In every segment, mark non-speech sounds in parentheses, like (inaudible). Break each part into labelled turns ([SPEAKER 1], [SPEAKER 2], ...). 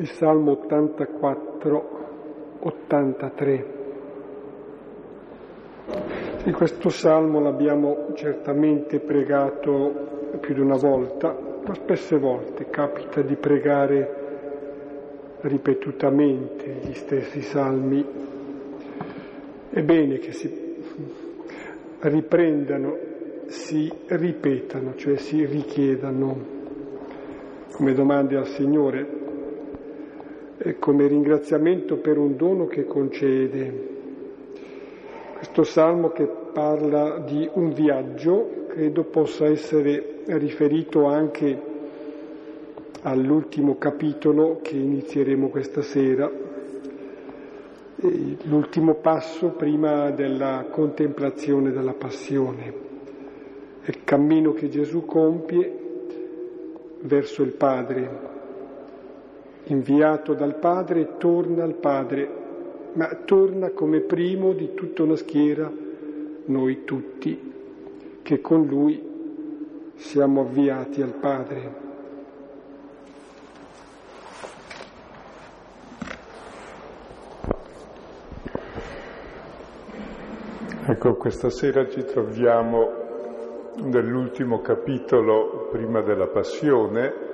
[SPEAKER 1] il Salmo 84, 83. Sì, questo Salmo l'abbiamo certamente pregato più di una volta, ma spesse volte capita di pregare ripetutamente gli stessi salmi. È bene che si riprendano, si ripetano, cioè si richiedano come domande al Signore e come ringraziamento per un dono che concede. Questo salmo che parla di un viaggio credo possa essere riferito anche all'ultimo capitolo che inizieremo questa sera, l'ultimo passo prima della contemplazione della passione, il cammino che Gesù compie verso il Padre. Inviato dal Padre, torna al Padre, ma torna come primo di tutta una schiera, noi tutti, che con Lui siamo avviati al Padre.
[SPEAKER 2] Ecco, questa sera ci troviamo nell'ultimo capitolo prima della Passione.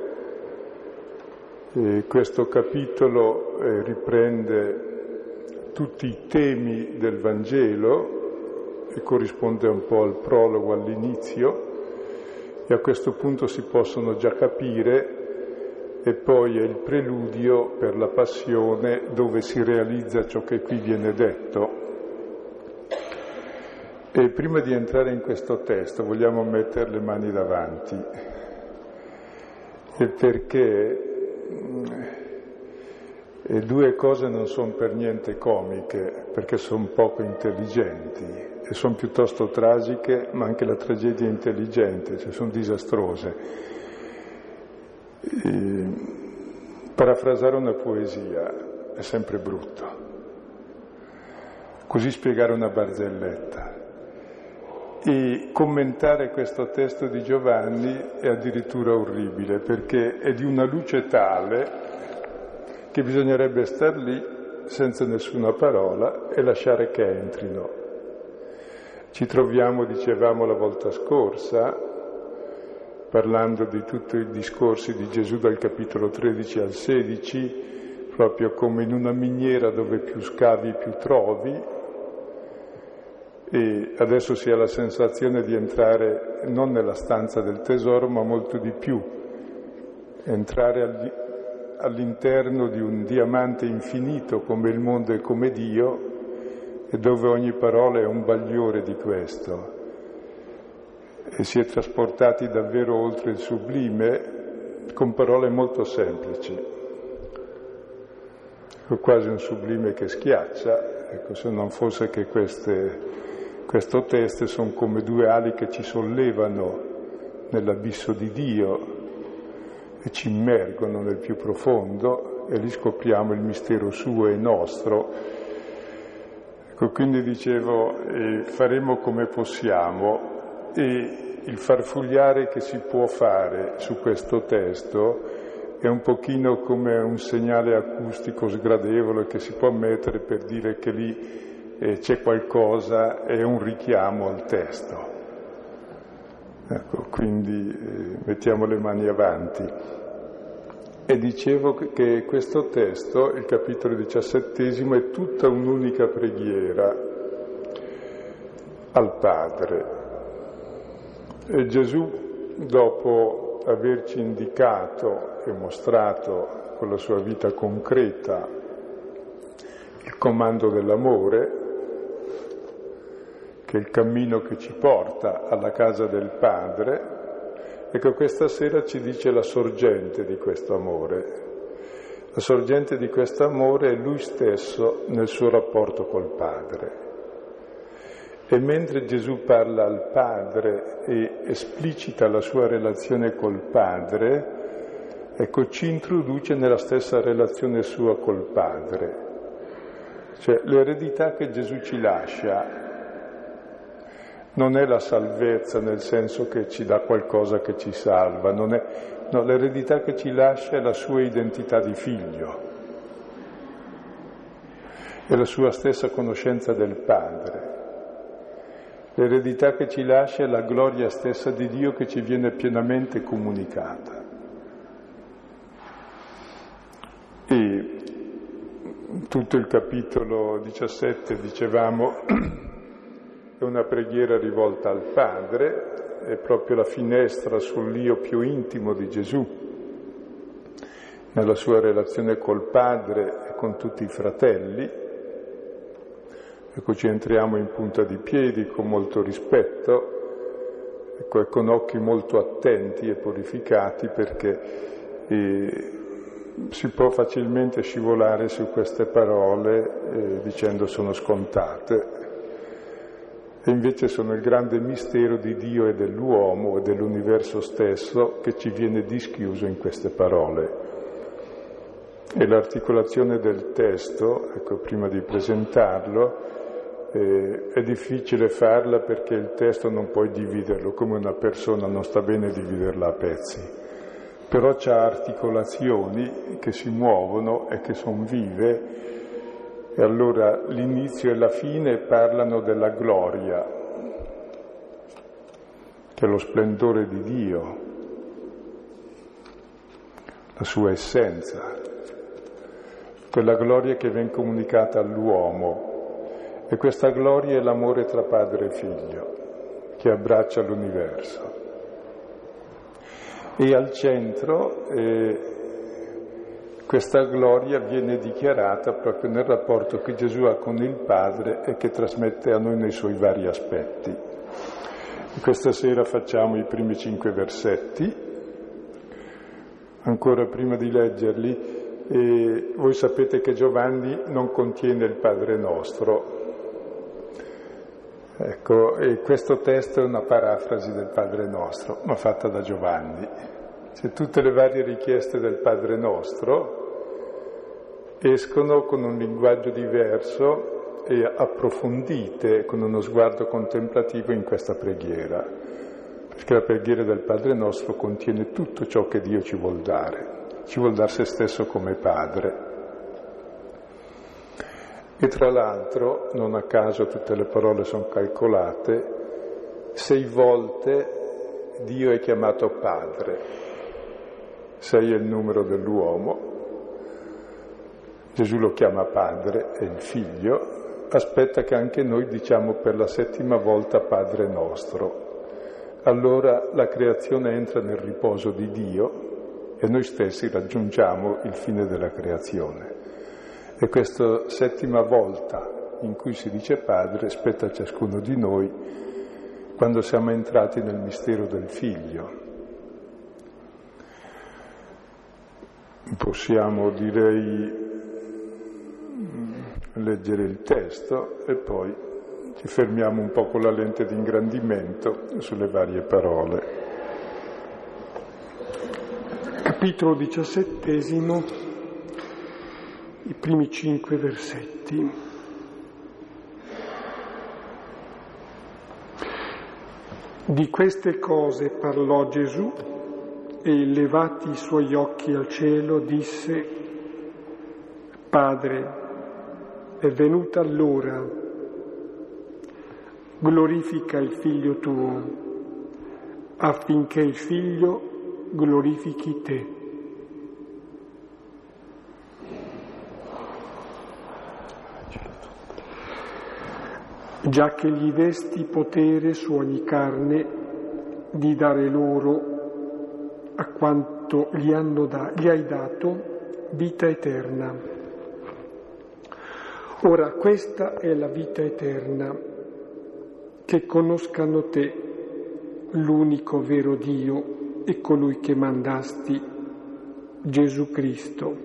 [SPEAKER 2] E questo capitolo eh, riprende tutti i temi del Vangelo e corrisponde un po' al prologo, all'inizio, e a questo punto si possono già capire e poi è il preludio per la passione dove si realizza ciò che qui viene detto. E prima di entrare in questo testo vogliamo mettere le mani davanti, e perché e due cose non sono per niente comiche, perché sono poco intelligenti e sono piuttosto tragiche, ma anche la tragedia è intelligente, cioè sono disastrose. E, parafrasare una poesia è sempre brutto, così spiegare una barzelletta e commentare questo testo di Giovanni è addirittura orribile perché è di una luce tale che bisognerebbe star lì senza nessuna parola e lasciare che entrino. Ci troviamo, dicevamo la volta scorsa, parlando di tutti i discorsi di Gesù dal capitolo 13 al 16, proprio come in una miniera dove più scavi più trovi, e adesso si ha la sensazione di entrare non nella stanza del tesoro, ma molto di più, entrare all'interno di un diamante infinito come il mondo e come Dio, e dove ogni parola è un bagliore di questo. E si è trasportati davvero oltre il sublime con parole molto semplici. Quasi un sublime che schiaccia, ecco, se non fosse che queste questo testo sono come due ali che ci sollevano nell'abisso di Dio e ci immergono nel più profondo e lì scopriamo il mistero suo e nostro. Ecco, quindi dicevo, eh, faremo come possiamo e il farfugliare che si può fare su questo testo è un pochino come un segnale acustico sgradevole che si può mettere per dire che lì eh, c'è qualcosa, è un richiamo al testo. Ecco, quindi eh, mettiamo le mani avanti. E dicevo che questo testo, il capitolo diciassettesimo, è tutta un'unica preghiera al Padre. E Gesù, dopo averci indicato e mostrato con la sua vita concreta il comando dell'amore, che è il cammino che ci porta alla casa del Padre, ecco questa sera ci dice la sorgente di questo amore. La sorgente di questo amore è lui stesso nel suo rapporto col Padre. E mentre Gesù parla al Padre e esplicita la sua relazione col Padre, ecco, ci introduce nella stessa relazione sua col Padre. Cioè l'eredità che Gesù ci lascia non è la salvezza nel senso che ci dà qualcosa che ci salva, è, No, l'eredità che ci lascia è la sua identità di figlio, è la sua stessa conoscenza del Padre. L'eredità che ci lascia è la gloria stessa di Dio che ci viene pienamente comunicata. E tutto il capitolo 17, dicevamo, (clears throat) è una preghiera rivolta al Padre, è proprio la finestra sull'io più intimo di Gesù, nella sua relazione col Padre e con tutti i fratelli, Ecco, ci entriamo in punta di piedi con molto rispetto ecco, e con occhi molto attenti e purificati perché eh, si può facilmente scivolare su queste parole eh, dicendo sono scontate. E invece sono il grande mistero di Dio e dell'uomo e dell'universo stesso che ci viene dischiuso in queste parole. E l'articolazione del testo, ecco, prima di presentarlo, eh, è difficile farla perché il testo non puoi dividerlo, come una persona non sta bene dividerla a pezzi, però c'ha articolazioni che si muovono e che sono vive e allora l'inizio e la fine parlano della gloria, che è lo splendore di Dio, la sua essenza, quella gloria che viene comunicata all'uomo e questa gloria è l'amore tra padre e figlio che abbraccia l'universo. E al centro eh, questa gloria viene dichiarata proprio nel rapporto che Gesù ha con il Padre e che trasmette a noi nei suoi vari aspetti. E questa sera facciamo i primi cinque versetti. Ancora prima di leggerli, eh, voi sapete che Giovanni non contiene il Padre nostro, Ecco, e questo testo è una parafrasi del Padre nostro, ma fatta da Giovanni. Cioè, tutte le varie richieste del Padre nostro escono con un linguaggio diverso e approfondite, con uno sguardo contemplativo in questa preghiera, perché la preghiera del Padre nostro contiene tutto ciò che Dio ci vuol dare, ci vuol dare se stesso come Padre. E tra l'altro, non a caso tutte le parole sono calcolate, sei volte Dio è chiamato Padre, sei è il numero dell'uomo, Gesù lo chiama Padre e il Figlio, aspetta che anche noi diciamo per la settima volta Padre nostro. Allora la creazione entra nel riposo di Dio e noi stessi raggiungiamo il fine della creazione. E questa settima volta in cui si dice Padre spetta a ciascuno di noi quando siamo entrati nel mistero del Figlio. Possiamo, direi, leggere il testo e poi ci fermiamo un po' con la lente di ingrandimento sulle varie parole.
[SPEAKER 1] Capitolo diciassettesimo i primi cinque versetti. Di queste cose parlò Gesù e levati i suoi occhi al cielo disse, Padre, è venuta l'ora, glorifica il figlio tuo, affinché il figlio glorifichi te. Già che gli desti potere su ogni carne di dare loro a quanto gli, da, gli hai dato vita eterna. Ora questa è la vita eterna, che conoscano te, l'unico vero Dio e colui che mandasti, Gesù Cristo.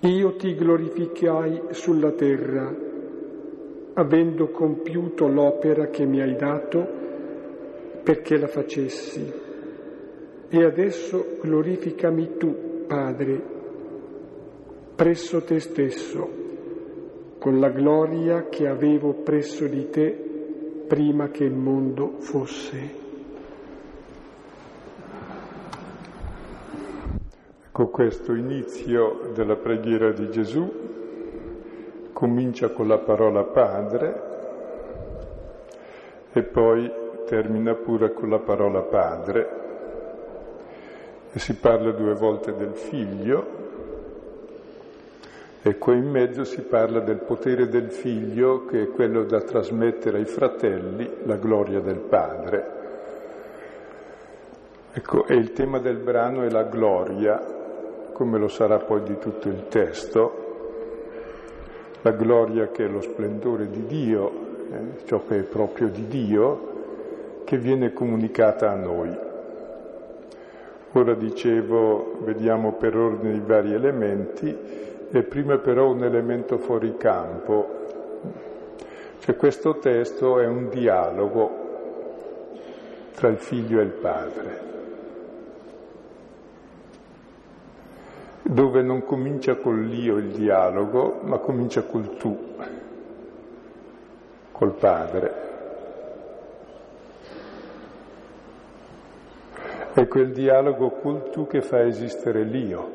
[SPEAKER 1] Io ti glorificai sulla terra avendo compiuto l'opera che mi hai dato perché la facessi. E adesso glorificami tu, Padre, presso te stesso, con la gloria che avevo presso di te prima che il mondo fosse.
[SPEAKER 2] Con questo inizio della preghiera di Gesù comincia con la parola Padre e poi termina pure con la parola Padre e si parla due volte del Figlio e qui in mezzo si parla del potere del Figlio che è quello da trasmettere ai fratelli la gloria del Padre. Ecco, e il tema del brano è la gloria, come lo sarà poi di tutto il testo, la gloria che è lo splendore di Dio, eh, ciò che è proprio di Dio, che viene comunicata a noi. Ora dicevo, vediamo per ordine i vari elementi, e prima però un elemento fuori campo. Cioè questo testo è un dialogo tra il figlio e il padre. dove non comincia col l'io il dialogo, ma comincia col tu, col padre. È quel dialogo col che fa esistere l'io.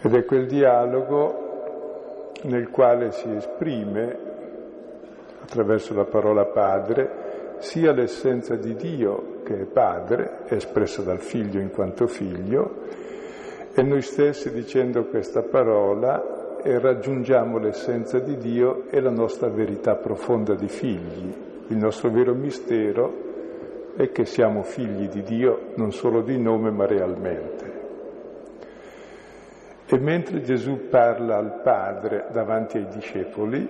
[SPEAKER 2] Ed è quel dialogo nel quale si esprime, attraverso la parola padre, sia l'essenza di Dio che è Padre, espressa dal Figlio in quanto Figlio, e noi stessi dicendo questa parola raggiungiamo l'essenza di Dio e la nostra verità profonda di figli. Il nostro vero mistero è che siamo figli di Dio non solo di nome ma realmente. E mentre Gesù parla al Padre davanti ai discepoli,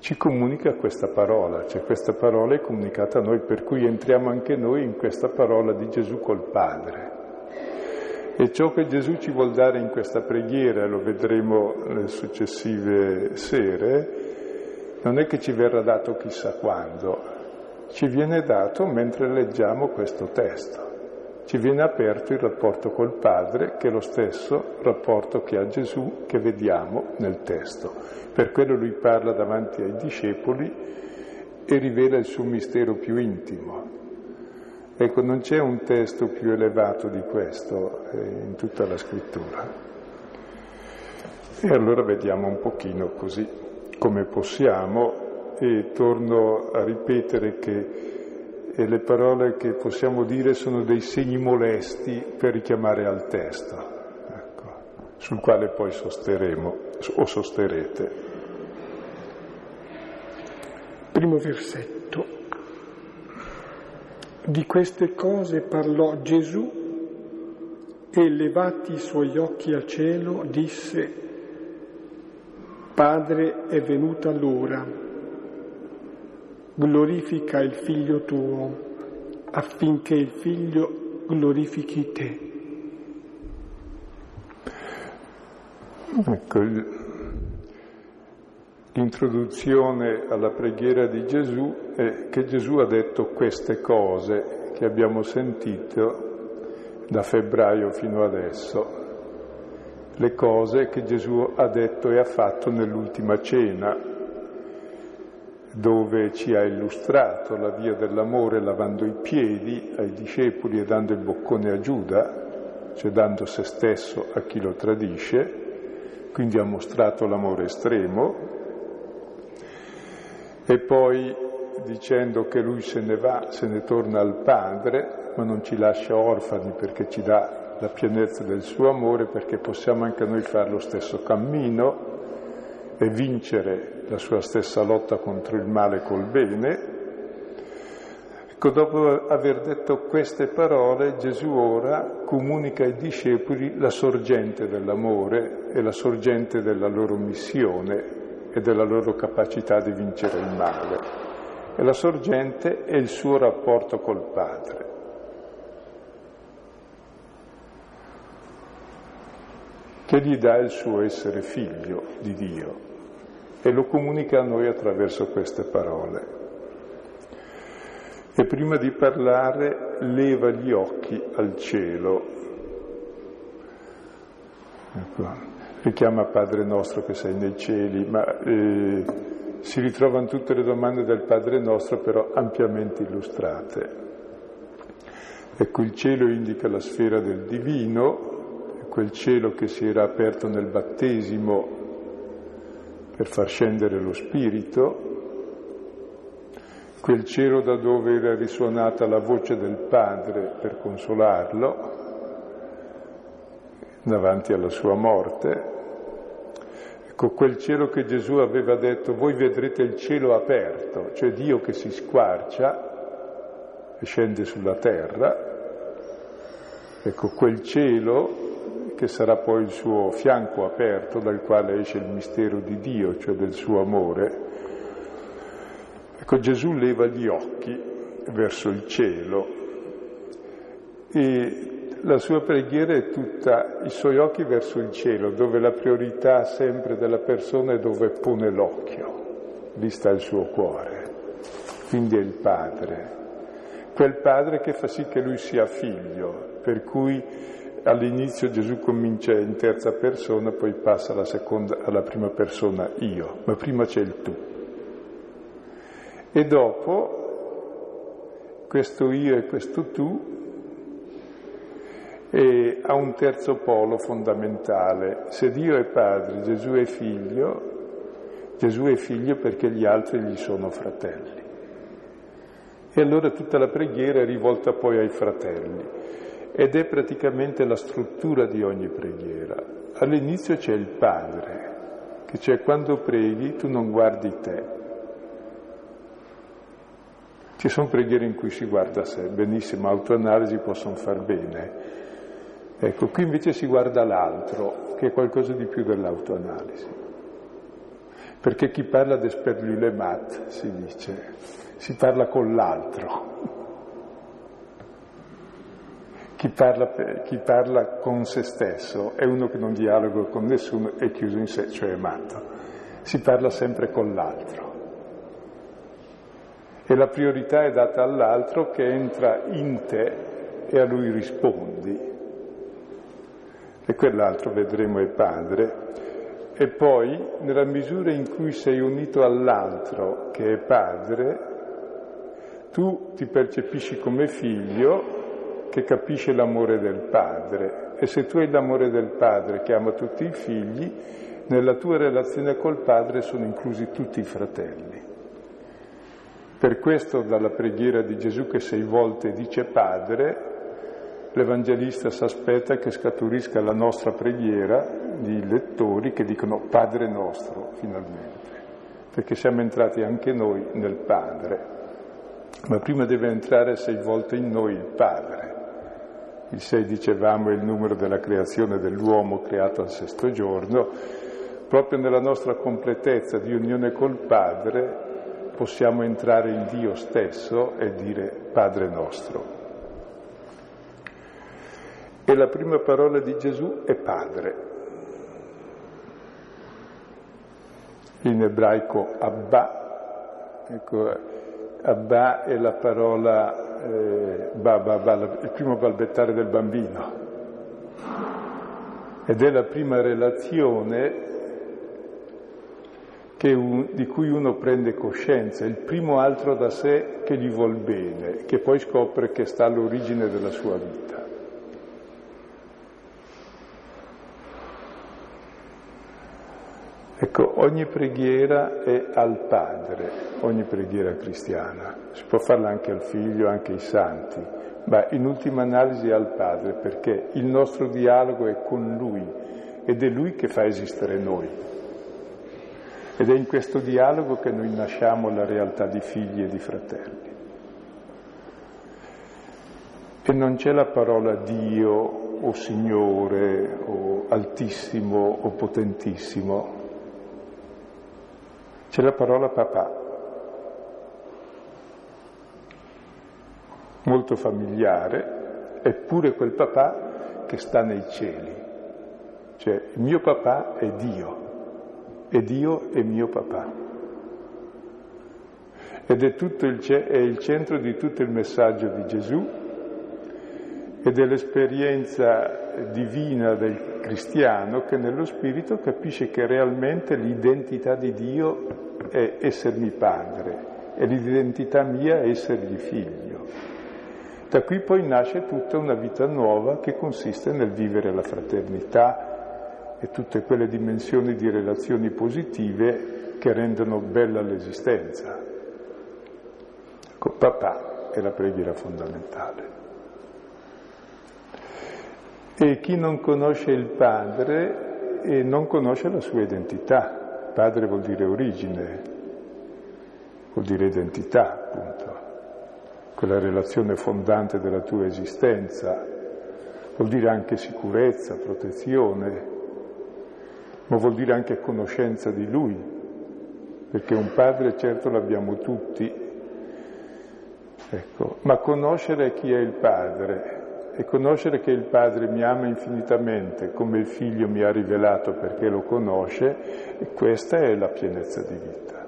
[SPEAKER 2] ci comunica questa parola, cioè questa parola è comunicata a noi, per cui entriamo anche noi in questa parola di Gesù col Padre. E ciò che Gesù ci vuol dare in questa preghiera, lo vedremo nelle successive sere, non è che ci verrà dato chissà quando, ci viene dato mentre leggiamo questo testo. Ci viene aperto il rapporto col Padre, che è lo stesso rapporto che ha Gesù, che vediamo nel testo. Per quello lui parla davanti ai discepoli e rivela il suo mistero più intimo. Ecco, non c'è un testo più elevato di questo eh, in tutta la scrittura. E allora vediamo un pochino così come possiamo e torno a ripetere che e le parole che possiamo dire sono dei segni molesti per richiamare al testo, ecco, sul quale poi sosterremo o sosterrete.
[SPEAKER 1] Primo versetto. Di queste cose parlò Gesù e levati i suoi occhi al cielo disse, Padre è venuta l'ora, glorifica il figlio tuo affinché il figlio glorifichi te.
[SPEAKER 2] Ecco, L'introduzione alla preghiera di Gesù è che Gesù ha detto queste cose che abbiamo sentito da febbraio fino adesso, le cose che Gesù ha detto e ha fatto nell'ultima cena, dove ci ha illustrato la via dell'amore lavando i piedi ai discepoli e dando il boccone a Giuda, cioè dando se stesso a chi lo tradisce, quindi ha mostrato l'amore estremo, e poi dicendo che lui se ne va, se ne torna al Padre, ma non ci lascia orfani perché ci dà la pienezza del suo amore, perché possiamo anche noi fare lo stesso cammino e vincere la sua stessa lotta contro il male col bene. Ecco, dopo aver detto queste parole, Gesù ora comunica ai discepoli la sorgente dell'amore e la sorgente della loro missione e della loro capacità di vincere il male. E la sorgente è il suo rapporto col Padre. Che gli dà il suo essere figlio di Dio e lo comunica a noi attraverso queste parole. E prima di parlare leva gli occhi al cielo. Ecco richiama Padre nostro che sei nei cieli, ma eh, si ritrovano tutte le domande del Padre nostro però ampiamente illustrate. Ecco, il cielo indica la sfera del divino, quel cielo che si era aperto nel battesimo per far scendere lo Spirito, quel cielo da dove era risuonata la voce del Padre per consolarlo davanti alla sua morte. Ecco, quel cielo che Gesù aveva detto, voi vedrete il cielo aperto, cioè Dio che si squarcia e scende sulla terra. Ecco, quel cielo che sarà poi il suo fianco aperto dal quale esce il mistero di Dio, cioè del suo amore. Ecco, Gesù leva gli occhi verso il cielo e la sua preghiera è tutta i suoi occhi verso il cielo, dove la priorità sempre della persona è dove pone l'occhio, lì sta il suo cuore, quindi è il Padre, quel Padre che fa sì che lui sia figlio, per cui all'inizio Gesù comincia in terza persona, poi passa alla, seconda, alla prima persona io, ma prima c'è il tu. E dopo questo io e questo tu e ha un terzo polo fondamentale. Se Dio è padre, Gesù è figlio, Gesù è figlio perché gli altri gli sono fratelli. E allora tutta la preghiera è rivolta poi ai fratelli ed è praticamente la struttura di ogni preghiera. All'inizio c'è il Padre, che cioè quando preghi tu non guardi te. Ci sono preghiere in cui si guarda sé, benissimo, autoanalisi possono far bene. Ecco, qui invece si guarda l'altro, che è qualcosa di più dell'autoanalisi. Perché chi parla d'esperlu le mat, si dice, si parla con l'altro. Chi parla, chi parla, con se stesso è uno che non dialoga con nessuno, è chiuso in sé, cioè è matto. Si parla sempre con l'altro. E la priorità è data all'altro che entra in te e a lui rispondi. E quell'altro vedremo è padre. E poi, nella misura in cui sei unito all'altro, che è padre, tu ti percepisci come figlio che capisce l'amore del padre e se tu hai l'amore del padre che ama tutti i figli, nella tua relazione col padre sono inclusi tutti i fratelli. Per questo dalla preghiera di Gesù che sei volte dice padre, l'Evangelista si aspetta che scaturisca la nostra preghiera di lettori che dicono Padre nostro finalmente, perché siamo entrati anche noi nel Padre, ma prima deve entrare sei volte in noi il Padre. Il 6 dicevamo è il numero della creazione dell'uomo creato al sesto giorno. Proprio nella nostra completezza di unione col Padre possiamo entrare in Dio stesso e dire Padre nostro. E la prima parola di Gesù è Padre. In ebraico Abba, ecco, Abba è la parola eh, ba, ba, ba, il primo balbettare del bambino ed è la prima relazione un, di cui uno prende coscienza, il primo altro da sé che gli vuol bene, che poi scopre che sta all'origine della sua vita. Ecco, ogni preghiera è al Padre, ogni preghiera cristiana. Si può farla anche al Figlio, anche ai Santi, ma in ultima analisi è al Padre, perché il nostro dialogo è con Lui ed è Lui che fa esistere noi. Ed è in questo dialogo che noi nasciamo la realtà di figli e di fratelli. E non c'è la parola Dio o Signore o Altissimo o Potentissimo, c'è la parola papà, molto familiare, eppure quel papà che sta nei cieli. Cioè il mio papà è Dio e Dio è mio papà. Ed è, il, è il centro di tutto il messaggio di Gesù ed è l'esperienza divina del cristiano che nello spirito capisce che realmente l'identità di Dio è essermi padre e l'identità mia è essergli figlio. Da qui poi nasce tutta una vita nuova che consiste nel vivere la fraternità e tutte quelle dimensioni di relazioni positive che rendono bella l'esistenza. Ecco, papà è la preghiera fondamentale. E chi non conosce il padre e non conosce la sua identità. Padre vuol dire origine, vuol dire identità, appunto. Quella relazione fondante della tua esistenza, vuol dire anche sicurezza, protezione, ma vuol dire anche conoscenza di Lui, perché un padre certo l'abbiamo tutti, ecco, ma conoscere chi è il padre e conoscere che il padre mi ama infinitamente come il figlio mi ha rivelato perché lo conosce, questa è la pienezza di vita.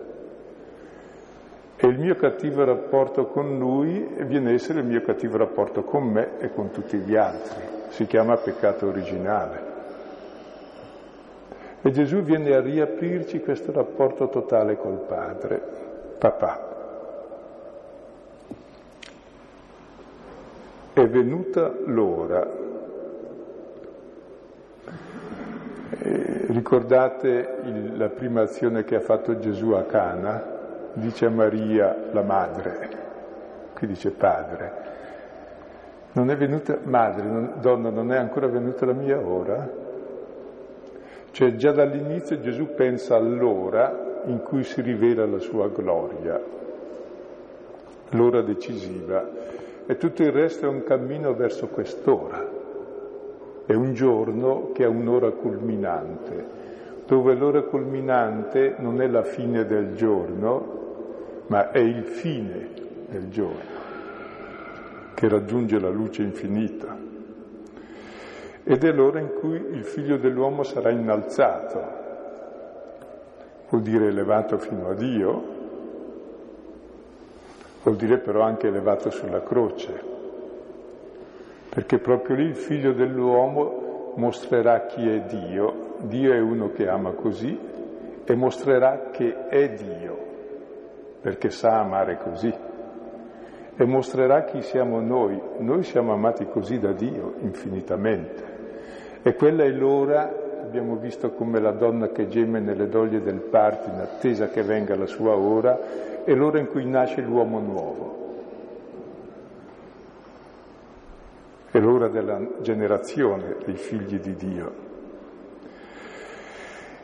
[SPEAKER 2] E il mio cattivo rapporto con lui viene a essere il mio cattivo rapporto con me e con tutti gli altri. Si chiama peccato originale. E Gesù viene a riaprirci questo rapporto totale col Padre, papà. È venuta l'ora. E ricordate il, la prima azione che ha fatto Gesù a Cana? dice a Maria la madre, qui dice padre. Non è venuta madre, non, donna, non è ancora venuta la mia ora? Cioè già dall'inizio Gesù pensa all'ora in cui si rivela la sua gloria, l'ora decisiva, e tutto il resto è un cammino verso quest'ora. È un giorno che ha un'ora culminante, dove l'ora culminante non è la fine del giorno, ma è il fine del giorno che raggiunge la luce infinita. Ed è l'ora in cui il figlio dell'uomo sarà innalzato, vuol dire elevato fino a Dio, vuol dire però anche elevato sulla croce, perché proprio lì il figlio dell'uomo mostrerà chi è Dio, Dio è uno che ama così e mostrerà che è Dio perché sa amare così e mostrerà chi siamo noi. Noi siamo amati così da Dio infinitamente. E quella è l'ora, abbiamo visto come la donna che geme nelle doglie del parto in attesa che venga la sua ora, è l'ora in cui nasce l'uomo nuovo. È l'ora della generazione dei figli di Dio.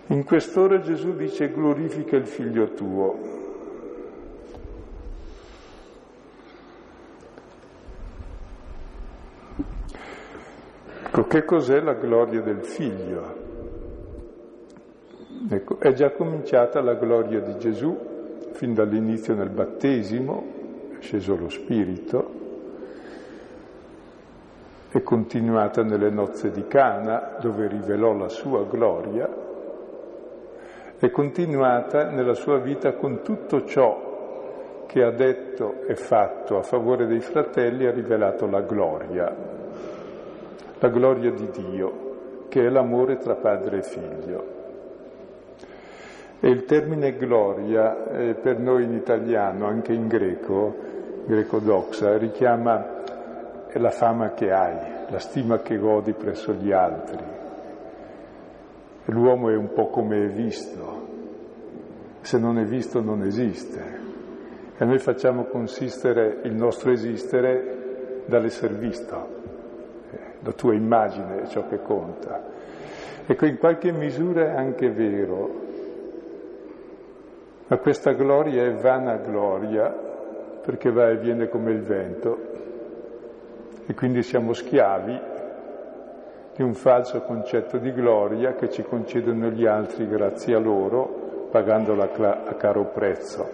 [SPEAKER 2] In quest'ora Gesù dice glorifica il figlio tuo, Ecco, che cos'è la gloria del figlio? Ecco, è già cominciata la gloria di Gesù fin dall'inizio nel battesimo, è sceso lo Spirito, è continuata nelle nozze di Cana, dove rivelò la sua gloria, è continuata nella sua vita con tutto ciò che ha detto e fatto a favore dei fratelli, ha rivelato la gloria, la gloria di Dio, che è l'amore tra padre e figlio. E il termine gloria eh, per noi in italiano, anche in greco, greco doxa, richiama la fama che hai, la stima che godi presso gli altri. L'uomo è un po' come è visto, se non è visto non esiste. E noi facciamo consistere il nostro esistere dall'essere visto la tua immagine è ciò che conta. Ecco, in qualche misura è anche vero, ma questa gloria è vana gloria perché va e viene come il vento e quindi siamo schiavi di un falso concetto di gloria che ci concedono gli altri grazie a loro, pagandola a caro prezzo.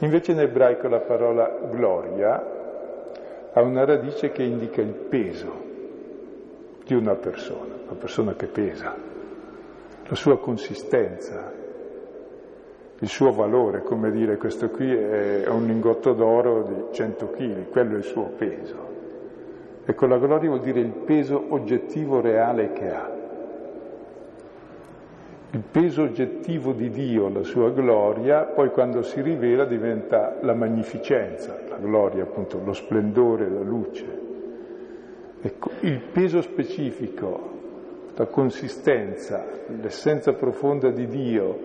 [SPEAKER 2] Invece in ebraico la parola gloria ha una radice che indica il peso di una persona, una persona che pesa, la sua consistenza, il suo valore, come dire questo qui è un lingotto d'oro di 100 kg, quello è il suo peso. Ecco, la gloria vuol dire il peso oggettivo reale che ha. il peso oggettivo di Dio, la sua gloria, poi quando si rivela diventa la magnificenza, la gloria appunto, lo splendore, la luce. Ecco, il peso specifico, la consistenza, l'essenza profonda di Dio,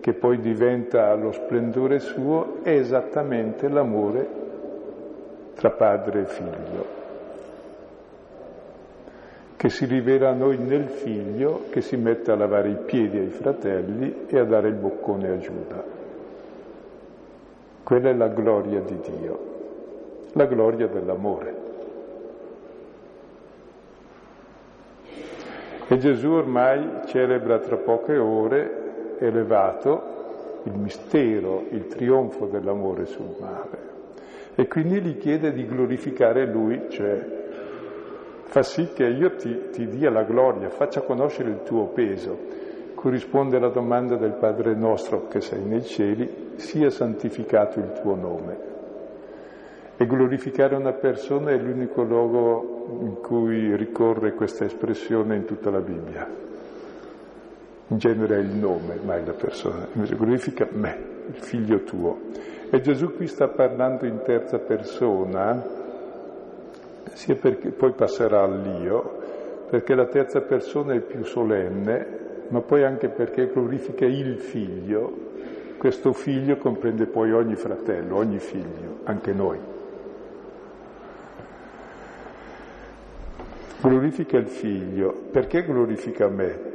[SPEAKER 2] che poi diventa lo splendore suo, è esattamente l'amore tra padre e figlio che si rivela a noi nel figlio che si mette a lavare i piedi ai fratelli e a dare il boccone a Giuda. Quella è la gloria di Dio, la gloria dell'amore. E Gesù ormai celebra tra poche ore, elevato, il mistero, il trionfo dell'amore sul male. E quindi gli chiede di glorificare Lui, cioè fa sì che io ti, ti dia la gloria, faccia conoscere il tuo peso. Corrisponde alla domanda del Padre nostro che sei nei cieli, sia santificato il tuo nome. E glorificare una persona è l'unico luogo in cui ricorre questa espressione in tutta la Bibbia. In genere è il nome, mai la persona. Invece glorifica me, il figlio tuo. E Gesù qui sta parlando in terza persona, sia perché poi passerà all'io, perché la terza persona è più solenne, ma poi anche perché glorifica il figlio. Questo figlio comprende poi ogni fratello, ogni figlio, anche noi. Glorifica il figlio. Perché glorifica me?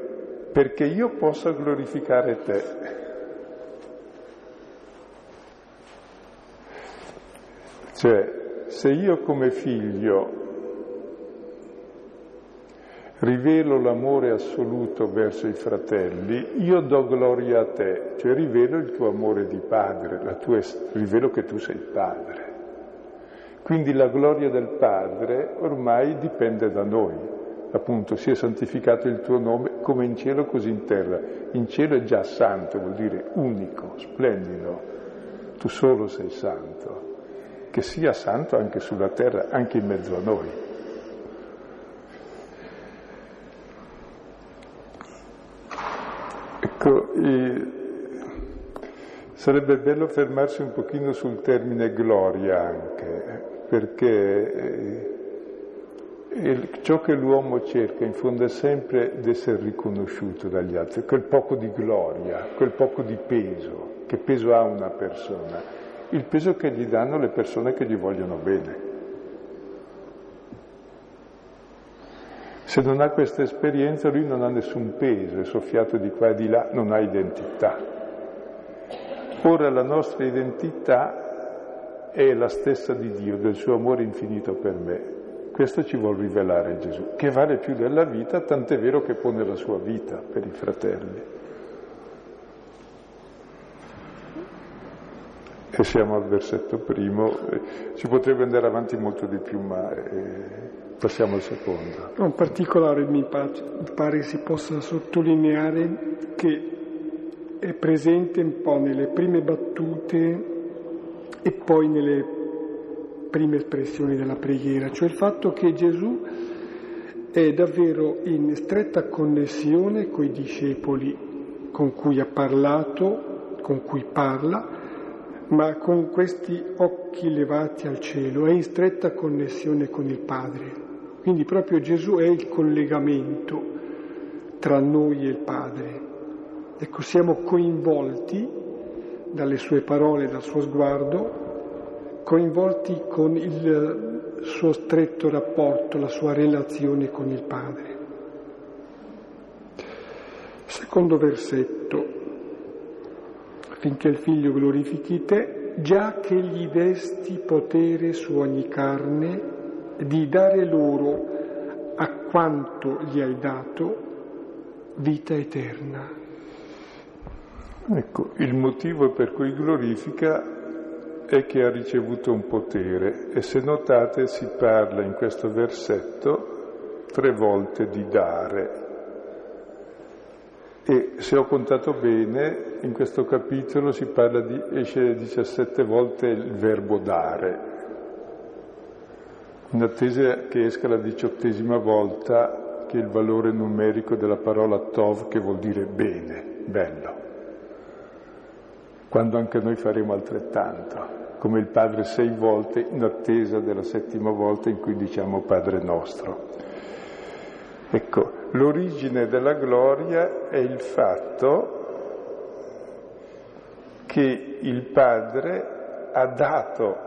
[SPEAKER 2] Perché io possa glorificare te. Cioè, se io come figlio rivelo l'amore assoluto verso i fratelli, io do gloria a te, cioè rivelo il tuo amore di padre, tua, rivelo che tu sei padre. Quindi la gloria del Padre ormai dipende da noi, appunto sia santificato il tuo nome come in cielo così in terra. In cielo è già santo, vuol dire unico, splendido, tu solo sei santo che sia santo anche sulla terra, anche in mezzo a noi. Ecco, sarebbe bello fermarsi un pochino sul termine gloria anche, perché eh, ciò che l'uomo cerca in fondo è sempre di essere riconosciuto dagli altri, quel poco di gloria, quel poco di peso, che peso ha una persona il peso che gli danno le persone che gli vogliono bene. Se non ha questa esperienza lui non ha nessun peso, è soffiato di qua e di là, non ha identità. Ora la nostra identità è la stessa di Dio, del suo amore infinito per me. Questo ci vuole rivelare Gesù, che vale più della vita, tant'è vero che pone la sua vita per i fratelli. e siamo al versetto primo, ci potrebbe andare avanti molto di più, ma eh, passiamo al secondo.
[SPEAKER 1] In particolare mi pare si possa sottolineare che è presente un po' nelle prime battute e poi nelle prime espressioni della preghiera, cioè il fatto che Gesù è davvero in stretta connessione con i discepoli con cui ha parlato, con cui parla, ma con questi occhi levati al cielo, è in stretta connessione con il Padre. Quindi proprio Gesù è il collegamento tra noi e il Padre. Ecco, siamo coinvolti dalle sue parole, dal suo sguardo, coinvolti con il suo stretto rapporto, la sua relazione con il Padre. Secondo versetto affinché il Figlio glorifichi te, già che gli desti potere su ogni carne di dare loro a quanto gli hai dato vita eterna.
[SPEAKER 2] Ecco, il motivo per cui glorifica è che ha ricevuto un potere. E se notate si parla in questo versetto tre volte di dare, e se ho contato bene, in questo capitolo si parla di, esce 17 volte il verbo dare, in attesa che esca la diciottesima volta che il valore numerico della parola tov che vuol dire bene, bello, quando anche noi faremo altrettanto come il Padre sei volte in attesa della settima volta in cui diciamo Padre nostro. Ecco, l'origine della gloria è il fatto che il Padre ha dato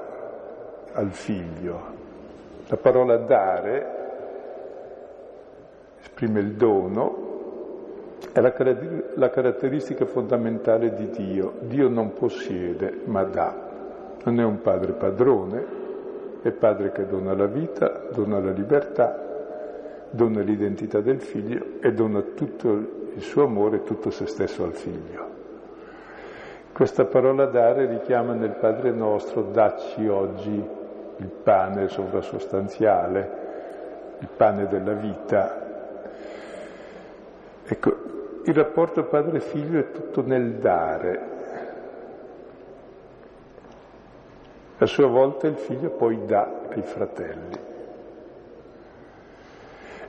[SPEAKER 2] al Figlio. La parola dare esprime il dono, è la, la caratteristica fondamentale di Dio. Dio non possiede, ma dà. Non è un padre padrone, è padre che dona la vita, dona la libertà, dona l'identità del figlio e dona tutto il suo amore, tutto se stesso al figlio. Questa parola dare richiama nel Padre nostro, dacci oggi il pane sovrasostanziale, il pane della vita. Ecco, il rapporto padre-figlio è tutto nel dare, A sua volta il figlio poi dà ai fratelli.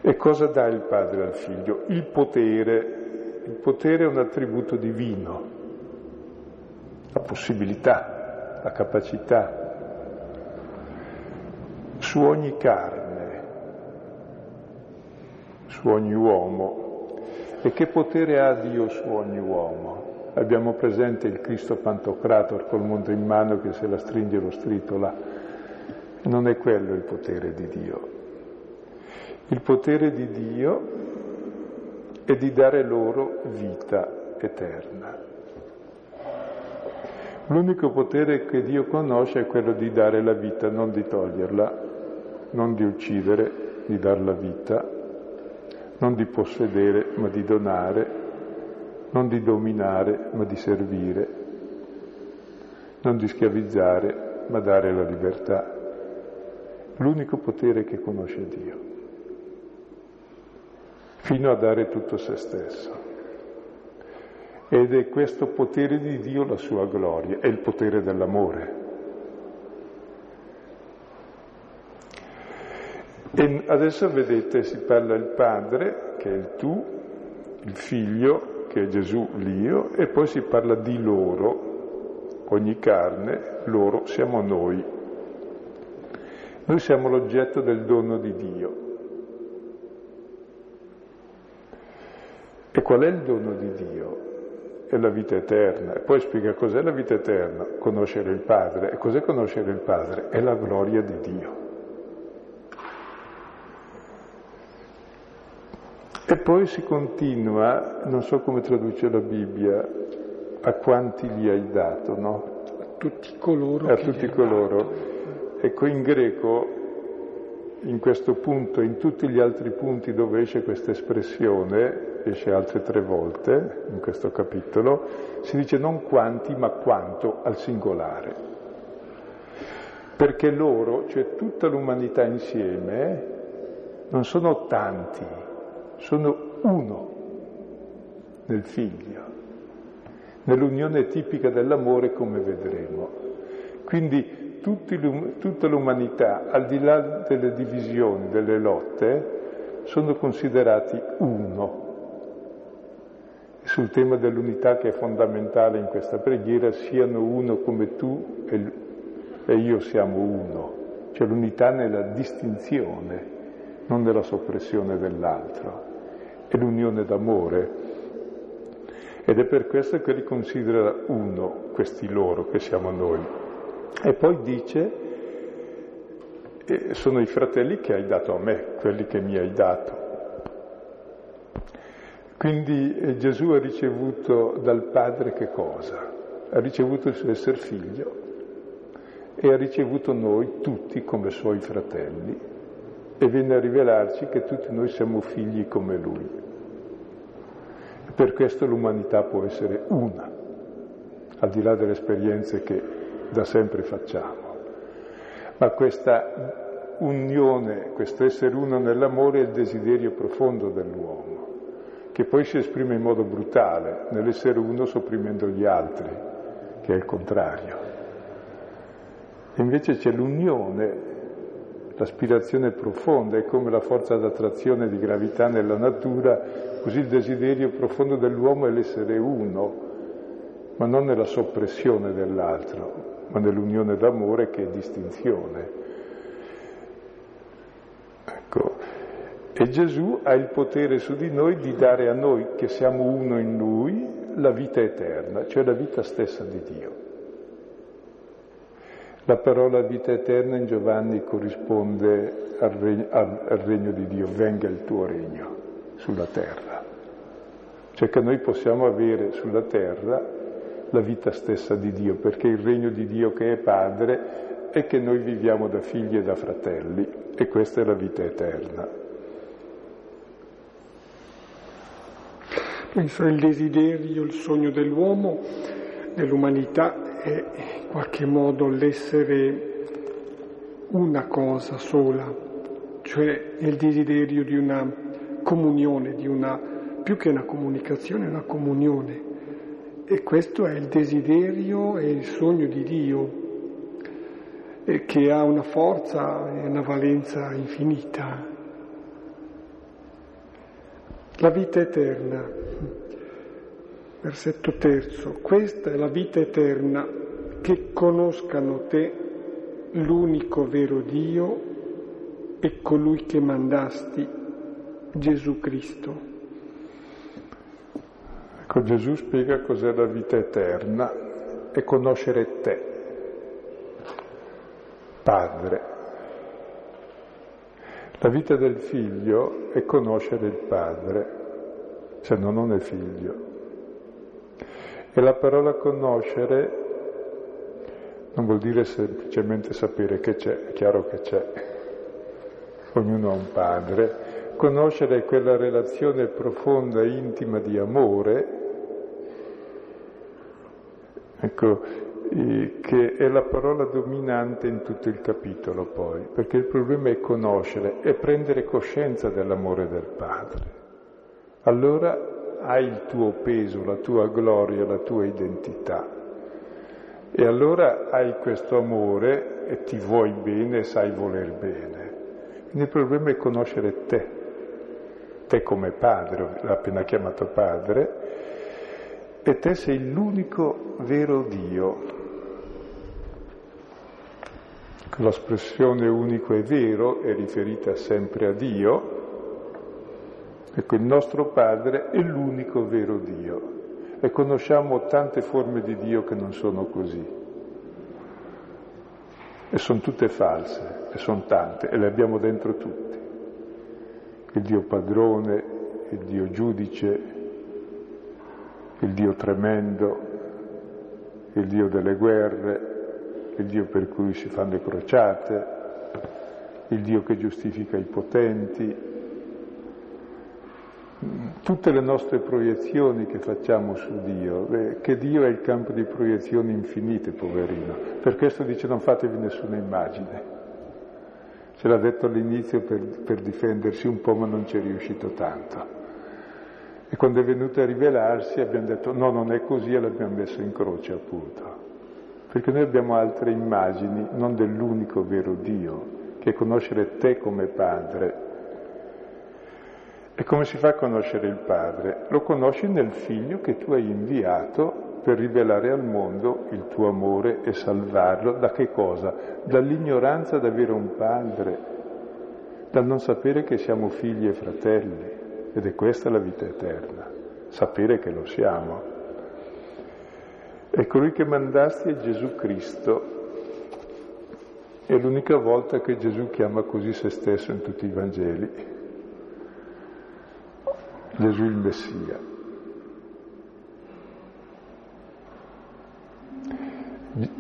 [SPEAKER 2] E cosa dà il padre al figlio? Il potere. Il potere è un attributo divino, la possibilità, la capacità. Su ogni carne, su ogni uomo. E che potere ha Dio su ogni uomo? Abbiamo presente il Cristo Pantocrator col mondo in mano che se la stringe lo stritola. Non è quello il potere di Dio. Il potere di Dio è di dare loro vita eterna. L'unico potere che Dio conosce è quello di dare la vita, non di toglierla, non di uccidere, di dar la vita, non di possedere, ma di donare, non di dominare ma di servire, non di schiavizzare ma dare la libertà, l'unico potere che conosce Dio, fino a dare tutto se stesso. Ed è questo potere di Dio la sua gloria, è il potere dell'amore. E adesso vedete si parla il padre, che è il tu, il figlio, che è Gesù l'io, e poi si parla di loro, ogni carne, loro siamo noi. Noi siamo l'oggetto del dono di Dio. E qual è il dono di Dio? È la vita eterna. E poi spiega cos'è la vita eterna, conoscere il Padre. E cos'è conoscere il Padre? È la gloria di Dio. E poi si continua, non so come traduce la Bibbia, a quanti gli hai dato, no?
[SPEAKER 1] A tutti coloro.
[SPEAKER 2] A tutti coloro. Ecco, in greco, in questo punto, in tutti gli altri punti dove esce questa espressione, esce altre tre volte in questo capitolo, si dice non quanti ma quanto al singolare. Perché loro, cioè tutta l'umanità insieme, non sono tanti, sono uno nel figlio, nell'unione tipica dell'amore come vedremo. Quindi tutta l'umanità, al di là delle divisioni, delle lotte, sono considerati uno. Sul tema dell'unità che è fondamentale in questa preghiera, siano uno come tu e io siamo uno, cioè l'unità nella distinzione, non nella soppressione dell'altro è l'unione d'amore. Ed è per questo che li considera uno, questi loro, che siamo noi. E poi dice, sono i fratelli che hai dato a me, quelli che mi hai dato. Quindi eh, Gesù ha ricevuto dal Padre che cosa? Ha ricevuto il suo essere figlio e ha ricevuto noi tutti come suoi fratelli e viene a rivelarci che tutti noi siamo figli come lui. Per questo l'umanità può essere una, al di là delle esperienze che da sempre facciamo. Ma questa unione, questo essere uno nell'amore è il desiderio profondo dell'uomo, che poi si esprime in modo brutale, nell'essere uno sopprimendo gli altri, che è il contrario. Invece c'è l'unione L'aspirazione profonda è come la forza d'attrazione di gravità nella natura, così il desiderio profondo dell'uomo è l'essere uno, ma non nella soppressione dell'altro, ma nell'unione d'amore che è distinzione. Ecco. E Gesù ha il potere su di noi di dare a noi, che siamo uno in Lui, la vita eterna, cioè la vita stessa di Dio. La parola vita eterna in Giovanni corrisponde al regno, al, regno di Dio, venga il tuo regno sulla terra. Cioè che noi possiamo avere sulla terra la vita stessa di Dio, perché il regno di Dio che è Padre è che noi viviamo da figli e da fratelli e questa è la vita eterna.
[SPEAKER 1] Penso il desiderio, il sogno dell'uomo, dell'umanità è in qualche modo l'essere una cosa sola, cioè il desiderio di una comunione, di una, più che una comunicazione, una comunione. E questo è il desiderio e il sogno di Dio, che ha una forza e una valenza infinita. La vita eterna, Versetto terzo, questa è la vita eterna, che conoscano te, l'unico vero Dio e colui che mandasti, Gesù Cristo.
[SPEAKER 2] Ecco, Gesù spiega cos'è la vita eterna e conoscere te, Padre. La vita del figlio è conoscere il Padre, se no non è figlio. E la parola conoscere non vuol dire semplicemente sapere che c'è, è chiaro che c'è, ognuno ha un padre. Conoscere è quella relazione profonda, intima di amore, ecco, che è la parola dominante in tutto il capitolo poi, perché il problema è conoscere e prendere coscienza dell'amore del Padre. Allora hai il tuo peso, la tua gloria, la tua identità. E allora hai questo amore e ti vuoi bene e sai voler bene. Quindi il problema è conoscere te, te come padre, l'ha appena chiamato padre, e te sei l'unico vero Dio. L'espressione unico e vero è riferita sempre a Dio, Ecco, il nostro Padre è l'unico vero Dio e conosciamo tante forme di Dio che non sono così. E sono tutte false, e sono tante, e le abbiamo dentro tutte. Il Dio padrone, il Dio giudice, il Dio tremendo, il Dio delle guerre, il Dio per cui si fanno le crociate, il Dio che giustifica i potenti, tutte le nostre proiezioni che facciamo su Dio, che Dio è il campo di proiezioni infinite, poverino. Per questo dice non fatevi nessuna immagine. Ce l'ha detto all'inizio per, per difendersi un po', ma non ci è riuscito tanto. E quando è venuto a rivelarsi abbiamo detto no, non è così e l'abbiamo messo in croce appunto. Perché noi abbiamo altre immagini, non dell'unico vero Dio, che è conoscere te come Padre e come si fa a conoscere il Padre? Lo conosci nel Figlio che tu hai inviato per rivelare al mondo il tuo amore e salvarlo. Da che cosa? Dall'ignoranza di avere un Padre, dal non sapere che siamo figli e fratelli. Ed è questa la vita eterna, sapere che lo siamo. E colui che mandasti è Gesù Cristo. È l'unica volta che Gesù chiama così se stesso in tutti i Vangeli. Gesù il Messia.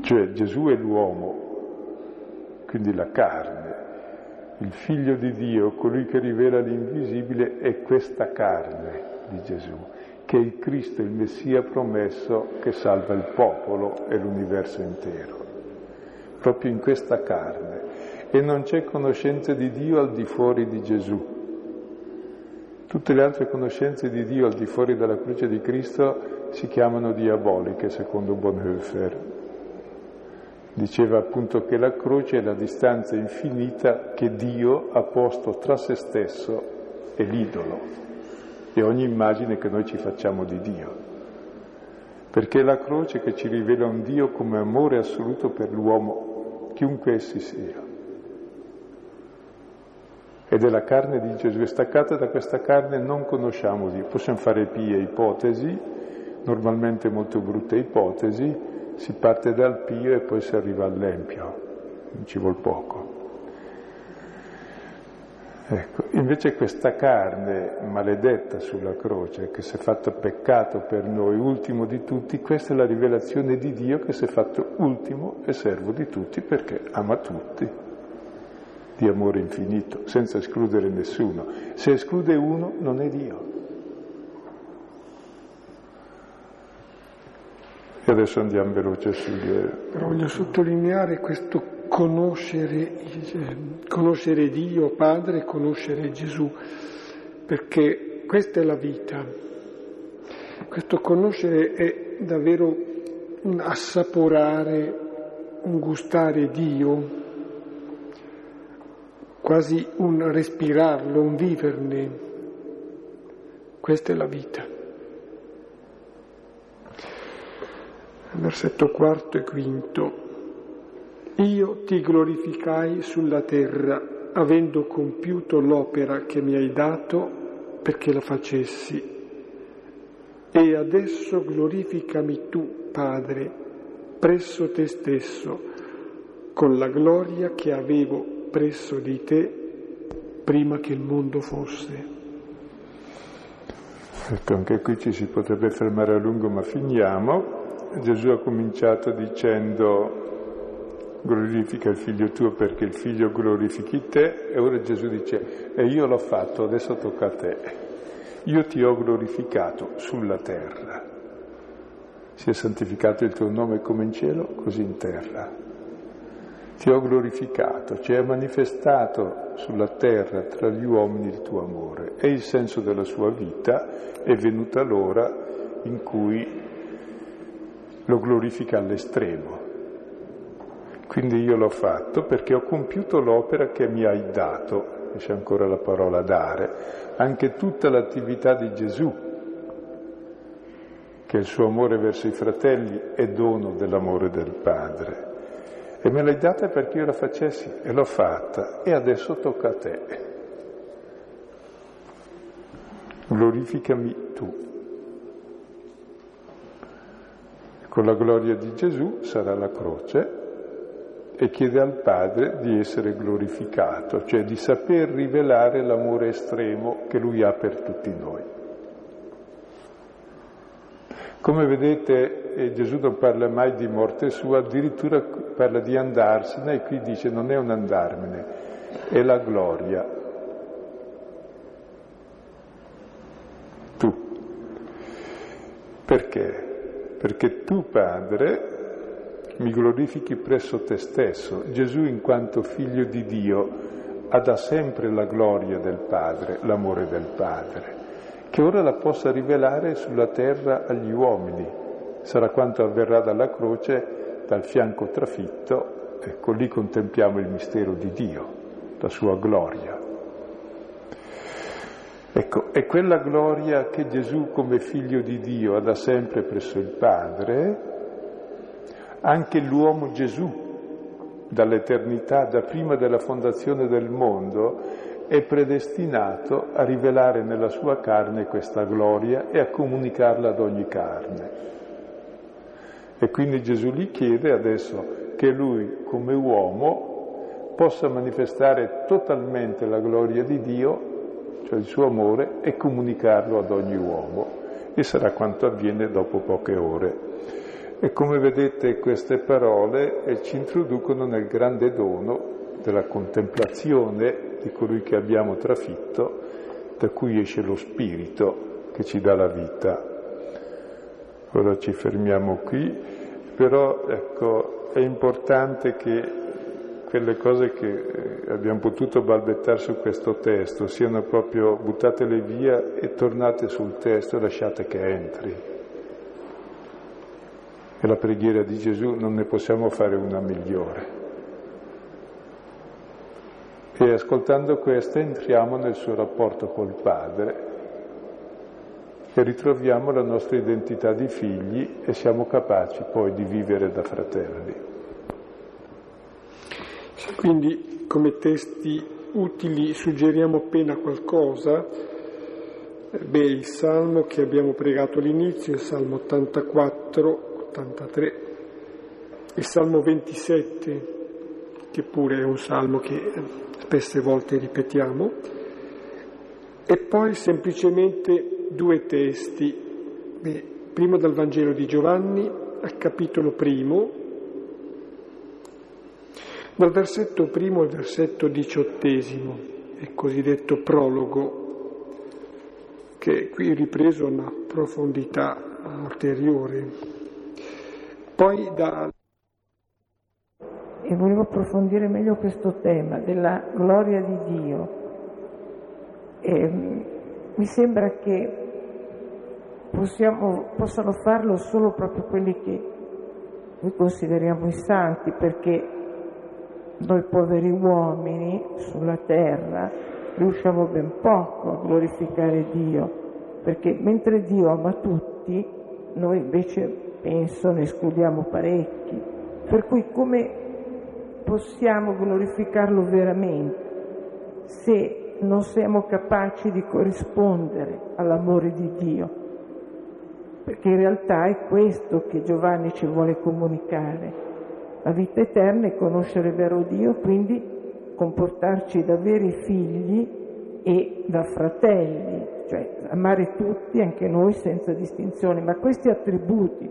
[SPEAKER 2] Cioè Gesù è l'uomo, quindi la carne, il figlio di Dio, colui che rivela l'invisibile, è questa carne di Gesù, che è il Cristo, il Messia promesso che salva il popolo e l'universo intero, proprio in questa carne. E non c'è conoscenza di Dio al di fuori di Gesù. Tutte le altre conoscenze di Dio al di fuori della croce di Cristo si chiamano diaboliche, secondo Bonhoeffer. Diceva appunto che la croce è la distanza infinita che Dio ha posto tra se stesso e l'idolo e ogni immagine che noi ci facciamo di Dio. Perché è la croce che ci rivela un Dio come amore assoluto per l'uomo, chiunque essi sia. È la carne di Gesù, è staccata da questa carne non conosciamo Dio. Possiamo fare pie ipotesi, normalmente molto brutte ipotesi, si parte dal pio e poi si arriva all'empio, ci vuol poco. Ecco, invece questa carne maledetta sulla croce, che si è fatto peccato per noi, ultimo di tutti, questa è la rivelazione di Dio che si è fatto ultimo e servo di tutti perché ama tutti, di amore infinito, senza escludere nessuno. Se esclude uno non è Dio. E adesso andiamo veloce sugli...
[SPEAKER 1] Però voglio sottolineare questo conoscere, conoscere Dio Padre, conoscere Gesù, perché questa è la vita. Questo conoscere è davvero un assaporare, un gustare Dio, quasi un respirarlo, un viverne. Questa è la vita. versetto quarto e quinto. Io ti glorificai sulla terra, avendo compiuto l'opera che mi hai dato perché la facessi. E adesso glorificami tu, Padre, presso te stesso, con la gloria che avevo presso di te prima che il mondo fosse.
[SPEAKER 2] Ecco, anche qui ci si potrebbe fermare a lungo, ma finiamo. Gesù ha cominciato dicendo glorifica il figlio tuo perché il figlio glorifichi te e ora Gesù dice e io l'ho fatto, adesso tocca a te. Io ti ho glorificato sulla terra. Si è santificato il tuo nome come in cielo, così in terra. Ti ho glorificato, ci è manifestato sulla terra tra gli uomini il tuo amore. E il senso della sua vita è venuta l'ora in cui lo glorifica all'estremo. Quindi io l'ho fatto perché ho compiuto l'opera che mi hai dato, c'è ancora la parola dare, anche tutta l'attività di Gesù, che il suo amore verso i fratelli è dono dell'amore del Padre. E me l'hai data perché io la facessi e l'ho fatta e adesso tocca a te. Glorificami tu. Con la gloria di Gesù sarà la croce e chiede al Padre di essere glorificato, cioè di saper rivelare l'amore estremo che Lui ha per tutti noi. Come vedete eh, Gesù non parla mai di morte sua, addirittura parla di andarsene e qui dice non è un andarmene, è la gloria. Tu. Perché? perché tu, Padre, mi glorifichi presso te stesso. Gesù, in quanto figlio di Dio, ha da sempre la gloria del Padre, l'amore del Padre, che ora la possa rivelare sulla terra agli uomini. Sarà quanto avverrà dalla croce, dal fianco trafitto, ecco lì contempliamo il mistero di Dio, la sua gloria. Ecco, è quella gloria che Gesù come figlio di Dio ha da sempre presso il Padre, anche l'uomo Gesù dall'eternità, da prima della fondazione del mondo, è predestinato a rivelare nella sua carne questa gloria e a comunicarla ad ogni carne. E quindi Gesù gli chiede adesso che lui come uomo possa manifestare totalmente la gloria di Dio cioè il suo amore, e comunicarlo ad ogni uomo. E sarà quanto avviene dopo poche ore. E come vedete queste parole eh, ci introducono nel grande dono della contemplazione di colui che abbiamo trafitto, da cui esce lo spirito che ci dà la vita. Ora ci fermiamo qui, però ecco, è importante che quelle cose che eh, abbiamo potuto balbettare su questo testo siano proprio buttatele via e tornate sul testo e lasciate che entri. E la preghiera di Gesù non ne possiamo fare una migliore. E ascoltando questa entriamo nel suo rapporto col Padre e ritroviamo la nostra identità di figli e siamo capaci poi di vivere da fratelli.
[SPEAKER 1] Quindi come testi utili suggeriamo appena qualcosa. Beh, il salmo che abbiamo pregato all'inizio, il salmo 84, 83, il salmo 27, che pure è un salmo che spesse volte ripetiamo, e poi semplicemente due testi. Beh, primo dal Vangelo di Giovanni, al capitolo primo, dal versetto primo al versetto diciottesimo, il cosiddetto prologo, che qui ripreso a una profondità ulteriore. Poi da...
[SPEAKER 3] E volevo approfondire meglio questo tema della gloria di Dio. E, mi sembra che possiamo, possano farlo solo proprio quelli che noi consideriamo i santi, perché noi poveri uomini sulla terra riusciamo ben poco a glorificare Dio, perché mentre Dio ama tutti, noi invece penso ne escludiamo parecchi. Per cui come possiamo glorificarlo veramente se non siamo capaci di corrispondere all'amore di Dio? Perché in realtà è questo che Giovanni ci vuole comunicare la vita eterna è conoscere il vero Dio, quindi comportarci da veri figli e da fratelli, cioè amare tutti, anche noi, senza distinzione. Ma questi attributi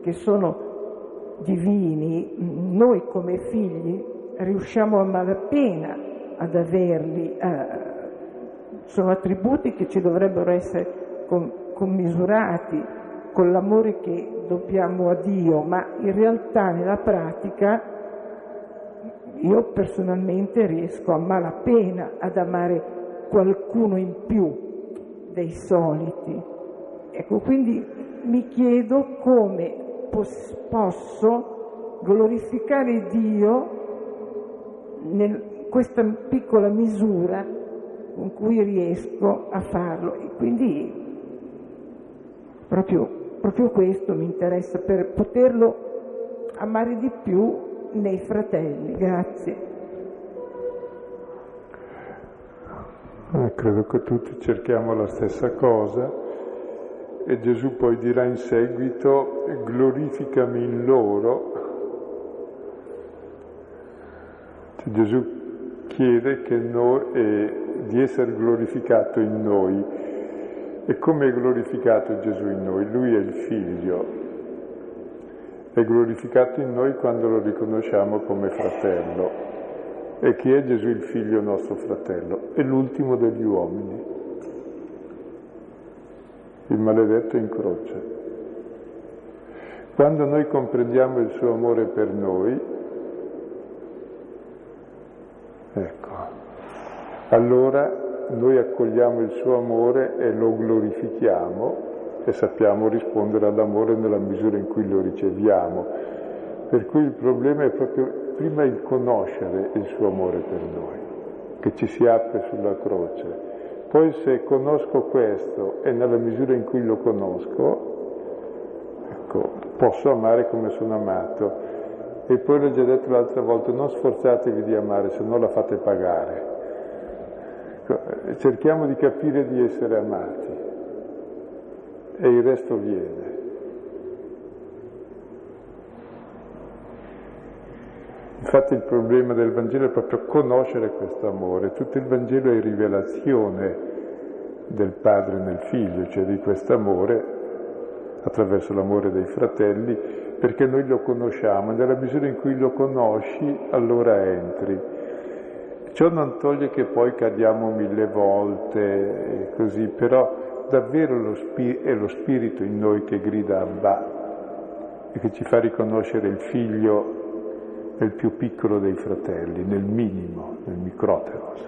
[SPEAKER 3] che sono divini, noi come figli riusciamo a malapena ad averli. Eh, sono attributi che ci dovrebbero essere commisurati con l'amore che dobbiamo a Dio, ma in realtà nella pratica io personalmente riesco a malapena ad amare qualcuno in più dei soliti. Ecco, quindi mi chiedo come pos- posso glorificare Dio in questa piccola misura con cui riesco a farlo e quindi proprio Proprio questo mi interessa per poterlo amare di più nei fratelli. Grazie.
[SPEAKER 2] Eh, credo che tutti cerchiamo la stessa cosa e Gesù poi dirà in seguito glorificami in loro. Cioè, Gesù chiede noi, eh, di essere glorificato in noi e come è glorificato Gesù in noi? Lui è il figlio. È glorificato in noi quando lo riconosciamo come fratello. E chi è Gesù il figlio nostro fratello? È l'ultimo degli uomini. Il maledetto in croce. Quando noi comprendiamo il suo amore per noi, ecco, allora noi accogliamo il suo amore e lo glorifichiamo e sappiamo rispondere all'amore nella misura in cui lo riceviamo. Per cui il problema è proprio prima il conoscere il suo amore per noi, che ci si apre sulla croce. Poi se conosco questo e nella misura in cui lo conosco, ecco, posso amare come sono amato. E poi l'ho già detto l'altra volta, non sforzatevi di amare, se no la fate pagare. Cerchiamo di capire di essere amati e il resto viene. Infatti il problema del Vangelo è proprio conoscere questo amore. Tutto il Vangelo è rivelazione del padre nel figlio, cioè di questo amore attraverso l'amore dei fratelli, perché noi lo conosciamo. Nella misura in cui lo conosci, allora entri. Ciò non toglie che poi cadiamo mille volte, così, però davvero lo spir- è lo spirito in noi che grida Abba e che ci fa riconoscere il figlio nel più piccolo dei fratelli, nel minimo, nel microteros.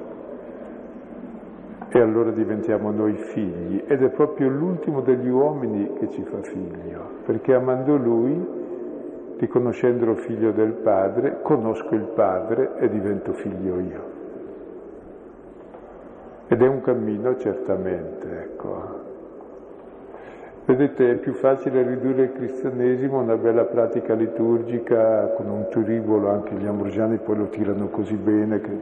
[SPEAKER 2] E allora diventiamo noi figli ed è proprio l'ultimo degli uomini che ci fa figlio, perché amando lui riconoscendolo figlio del Padre, conosco il Padre e divento figlio io. Ed è un cammino certamente, ecco. Vedete, è più facile ridurre il cristianesimo a una bella pratica liturgica con un turibolo, anche gli ambrosiani poi lo tirano così bene che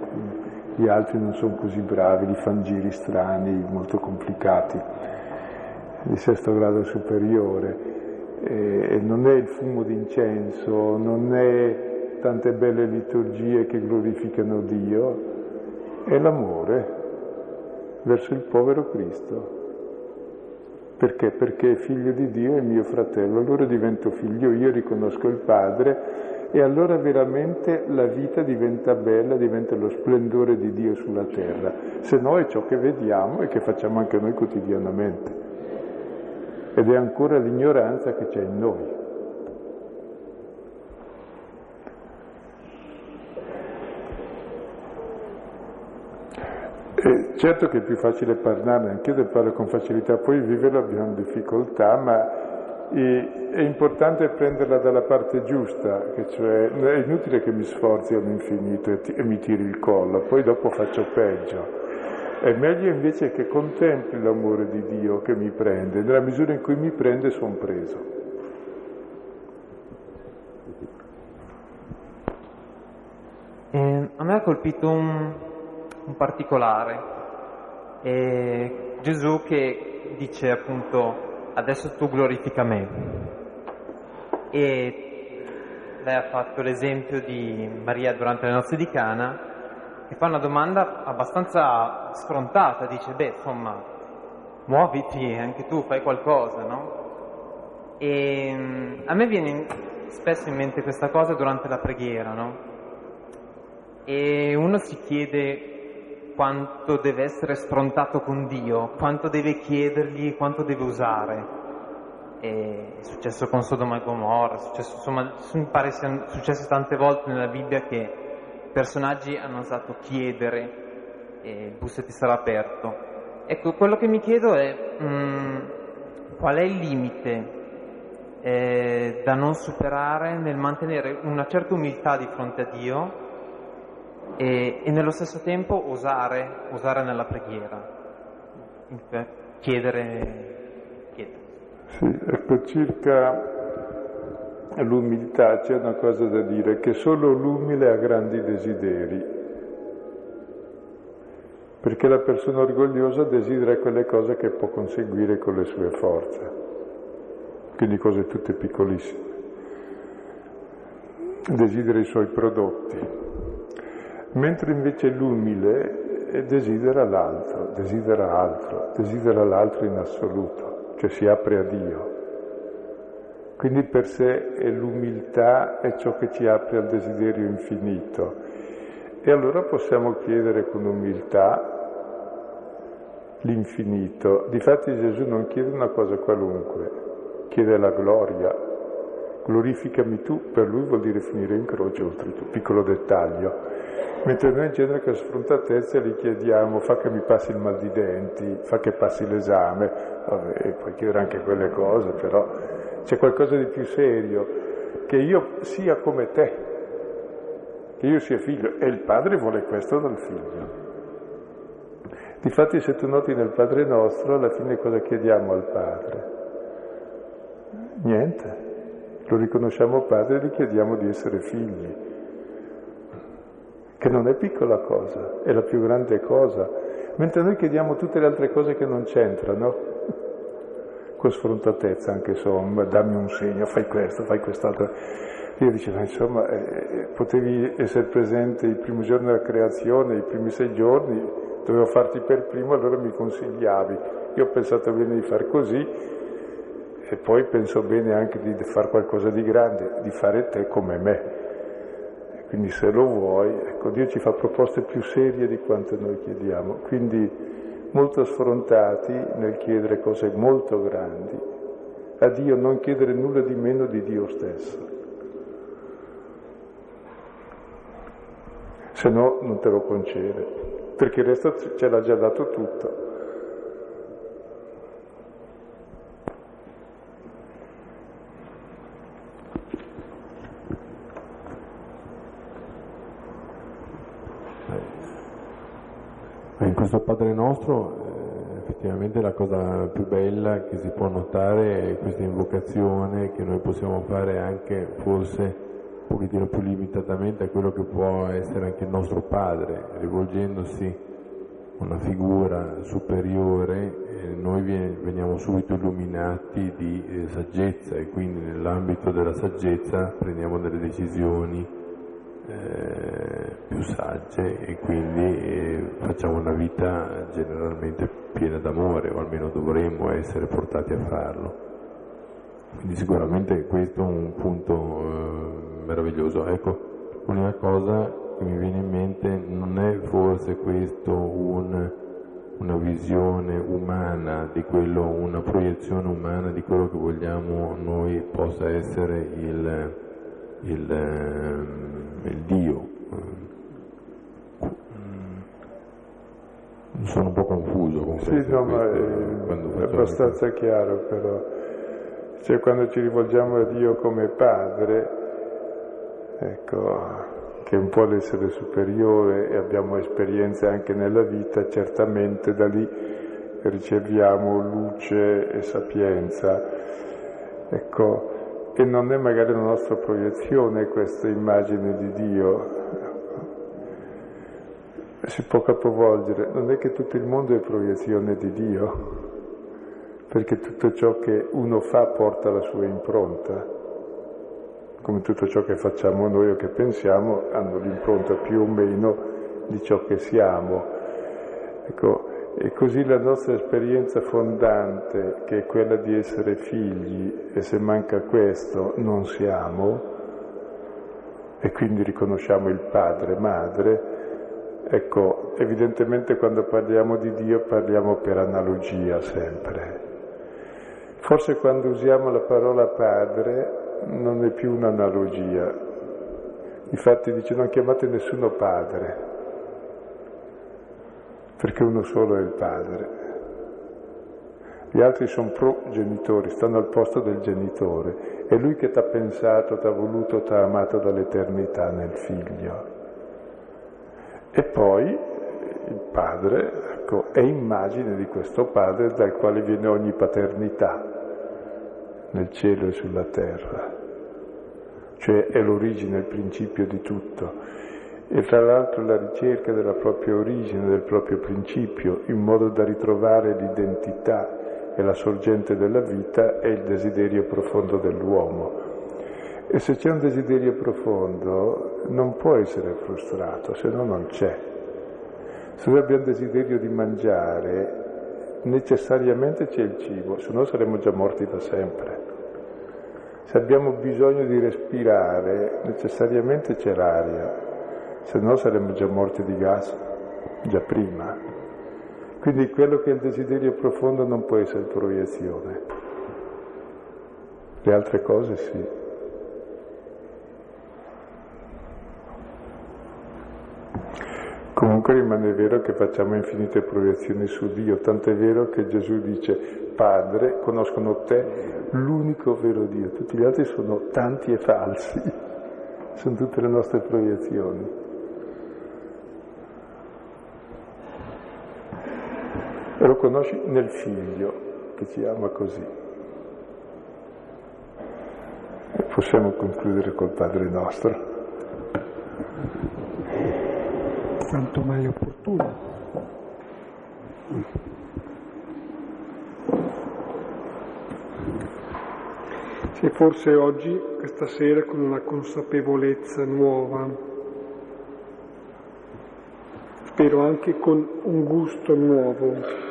[SPEAKER 2] gli altri non sono così bravi, li fanno giri strani, molto complicati, di sesto grado superiore. E non è il fumo d'incenso, non è tante belle liturgie che glorificano Dio, è l'amore verso il povero Cristo. Perché? Perché è figlio di Dio e mio fratello, allora divento figlio, io riconosco il Padre e allora veramente la vita diventa bella, diventa lo splendore di Dio sulla terra, se no è ciò che vediamo e che facciamo anche noi quotidianamente. Ed è ancora l'ignoranza che c'è in noi. E certo che è più facile parlarne, anche io parlo con facilità, poi viverlo abbiamo difficoltà, ma è importante prenderla dalla parte giusta, cioè è inutile che mi sforzi all'infinito e mi tiri il collo, poi dopo faccio peggio. È meglio invece che contempli l'amore di Dio che mi prende, nella misura in cui mi prende sono preso.
[SPEAKER 4] Eh, a me ha colpito un, un particolare. E Gesù che dice appunto adesso tu glorifica me. E lei ha fatto l'esempio di Maria durante le nozze di Cana e fa una domanda abbastanza sfrontata, dice beh insomma muoviti, anche tu fai qualcosa, no? E a me viene spesso in mente questa cosa durante la preghiera, no? E uno si chiede quanto deve essere sfrontato con Dio, quanto deve chiedergli, quanto deve usare. È successo con Sodoma e Gomorra, è successo, insomma, mi pare sia successo tante volte nella Bibbia che personaggi hanno osato chiedere e il busto ti sarà aperto. Ecco, quello che mi chiedo è mh, mm, qual è il limite eh, da non superare nel mantenere una certa umiltà di fronte a Dio e, e nello stesso tempo osare, osare nella preghiera, chiedere, chiedere.
[SPEAKER 2] Sì, ecco, circa l'umiltà c'è una cosa da dire, che solo l'umile ha grandi desideri, perché la persona orgogliosa desidera quelle cose che può conseguire con le sue forze, quindi cose tutte piccolissime, desidera i suoi prodotti. Mentre invece l'umile desidera l'altro, desidera altro, desidera l'altro in assoluto, cioè si apre a Dio. Quindi per sé è l'umiltà è ciò che ci apre al desiderio infinito. E allora possiamo chiedere con umiltà l'infinito. Difatti Gesù non chiede una cosa qualunque, chiede la gloria. Glorificami tu, per lui vuol dire finire in croce, oltretutto, piccolo dettaglio. Mentre noi in genere con sfrontatezza gli chiediamo fa che mi passi il mal di denti, fa che passi l'esame, vabbè, puoi chiedere anche quelle cose, però c'è qualcosa di più serio, che io sia come te, che io sia figlio, e il padre vuole questo dal figlio. Difatti se tu noti nel Padre nostro, alla fine cosa chiediamo al Padre? Niente, lo riconosciamo Padre e gli chiediamo di essere figli che non è piccola cosa, è la più grande cosa, mentre noi chiediamo tutte le altre cose che non c'entrano, con sfrontatezza anche insomma, dammi un segno, fai questo, fai quest'altro. Dio dice, ma insomma, eh, potevi essere presente il primo giorno della creazione, i primi sei giorni, dovevo farti per primo, allora mi consigliavi. Io ho pensato bene di far così e poi penso bene anche di fare qualcosa di grande, di fare te come me. Quindi se lo vuoi, ecco, Dio ci fa proposte più serie di quanto noi chiediamo, quindi molto sfrontati nel chiedere cose molto grandi. A Dio non chiedere nulla di meno di Dio stesso. Se no non te lo concede, perché il resto ce l'ha già dato tutto.
[SPEAKER 5] Padre nostro eh, effettivamente la cosa più bella che si può notare è questa invocazione che noi possiamo fare anche forse un pochettino più limitatamente a quello che può essere anche il nostro Padre, rivolgendosi a una figura superiore, eh, noi veniamo subito illuminati di eh, saggezza e quindi nell'ambito della saggezza prendiamo delle decisioni eh, più sagge e quindi eh, facciamo una vita generalmente piena d'amore o almeno dovremmo essere portati a farlo. Quindi sicuramente questo è un punto eh, meraviglioso. Ecco, l'unica cosa che mi viene in mente non è forse questo un, una visione umana di quello, una proiezione umana di quello che vogliamo noi possa essere il, il, il Dio. Sono un po' confuso con
[SPEAKER 2] sì, no, ma è, è abbastanza chiaro però. Cioè quando ci rivolgiamo a Dio come Padre, ecco, che è un po' l'essere superiore e abbiamo esperienze anche nella vita, certamente da lì riceviamo luce e sapienza. Ecco, che non è magari la nostra proiezione questa immagine di Dio. Si può capovolgere, non è che tutto il mondo è proiezione di Dio, perché tutto ciò che uno fa porta la sua impronta, come tutto ciò che facciamo noi o che pensiamo hanno l'impronta più o meno di ciò che siamo. Ecco, e così la nostra esperienza fondante, che è quella di essere figli, e se manca questo non siamo, e quindi riconosciamo il padre, madre, ecco, evidentemente quando parliamo di Dio parliamo per analogia sempre. Forse quando usiamo la parola padre non è più un'analogia. Infatti dice non chiamate nessuno padre, perché uno solo è il padre. Gli altri sono progenitori, stanno al posto del genitore. È lui che ti ha pensato, ti ha voluto, ti ha amato dall'eternità nel figlio. E poi il padre ecco, è immagine di questo padre dal quale viene ogni paternità nel cielo e sulla terra. Cioè è l'origine, il principio di tutto e tra l'altro la ricerca della propria origine, del proprio principio, in modo da ritrovare l'identità e la sorgente della vita è il desiderio profondo dell'uomo. E se c'è un desiderio profondo non può essere frustrato, se no non c'è. Se noi abbiamo desiderio di mangiare, necessariamente c'è il cibo, se no saremmo già morti da sempre. Se abbiamo bisogno di respirare, necessariamente c'è l'aria, se no saremmo già morti di gas, già prima. Quindi quello che è il desiderio profondo non può essere proiezione. Le altre cose sì. Comunque rimane vero che facciamo infinite proiezioni su Dio, tanto è vero che Gesù dice, Padre, conoscono te, l'unico vero Dio, tutti gli altri sono tanti e falsi, sono tutte le nostre proiezioni. E lo conosci nel figlio che ci ama così. E possiamo concludere col Padre nostro.
[SPEAKER 1] Quanto mai opportuno. Se forse oggi, questa sera, con una consapevolezza nuova, spero anche con un gusto nuovo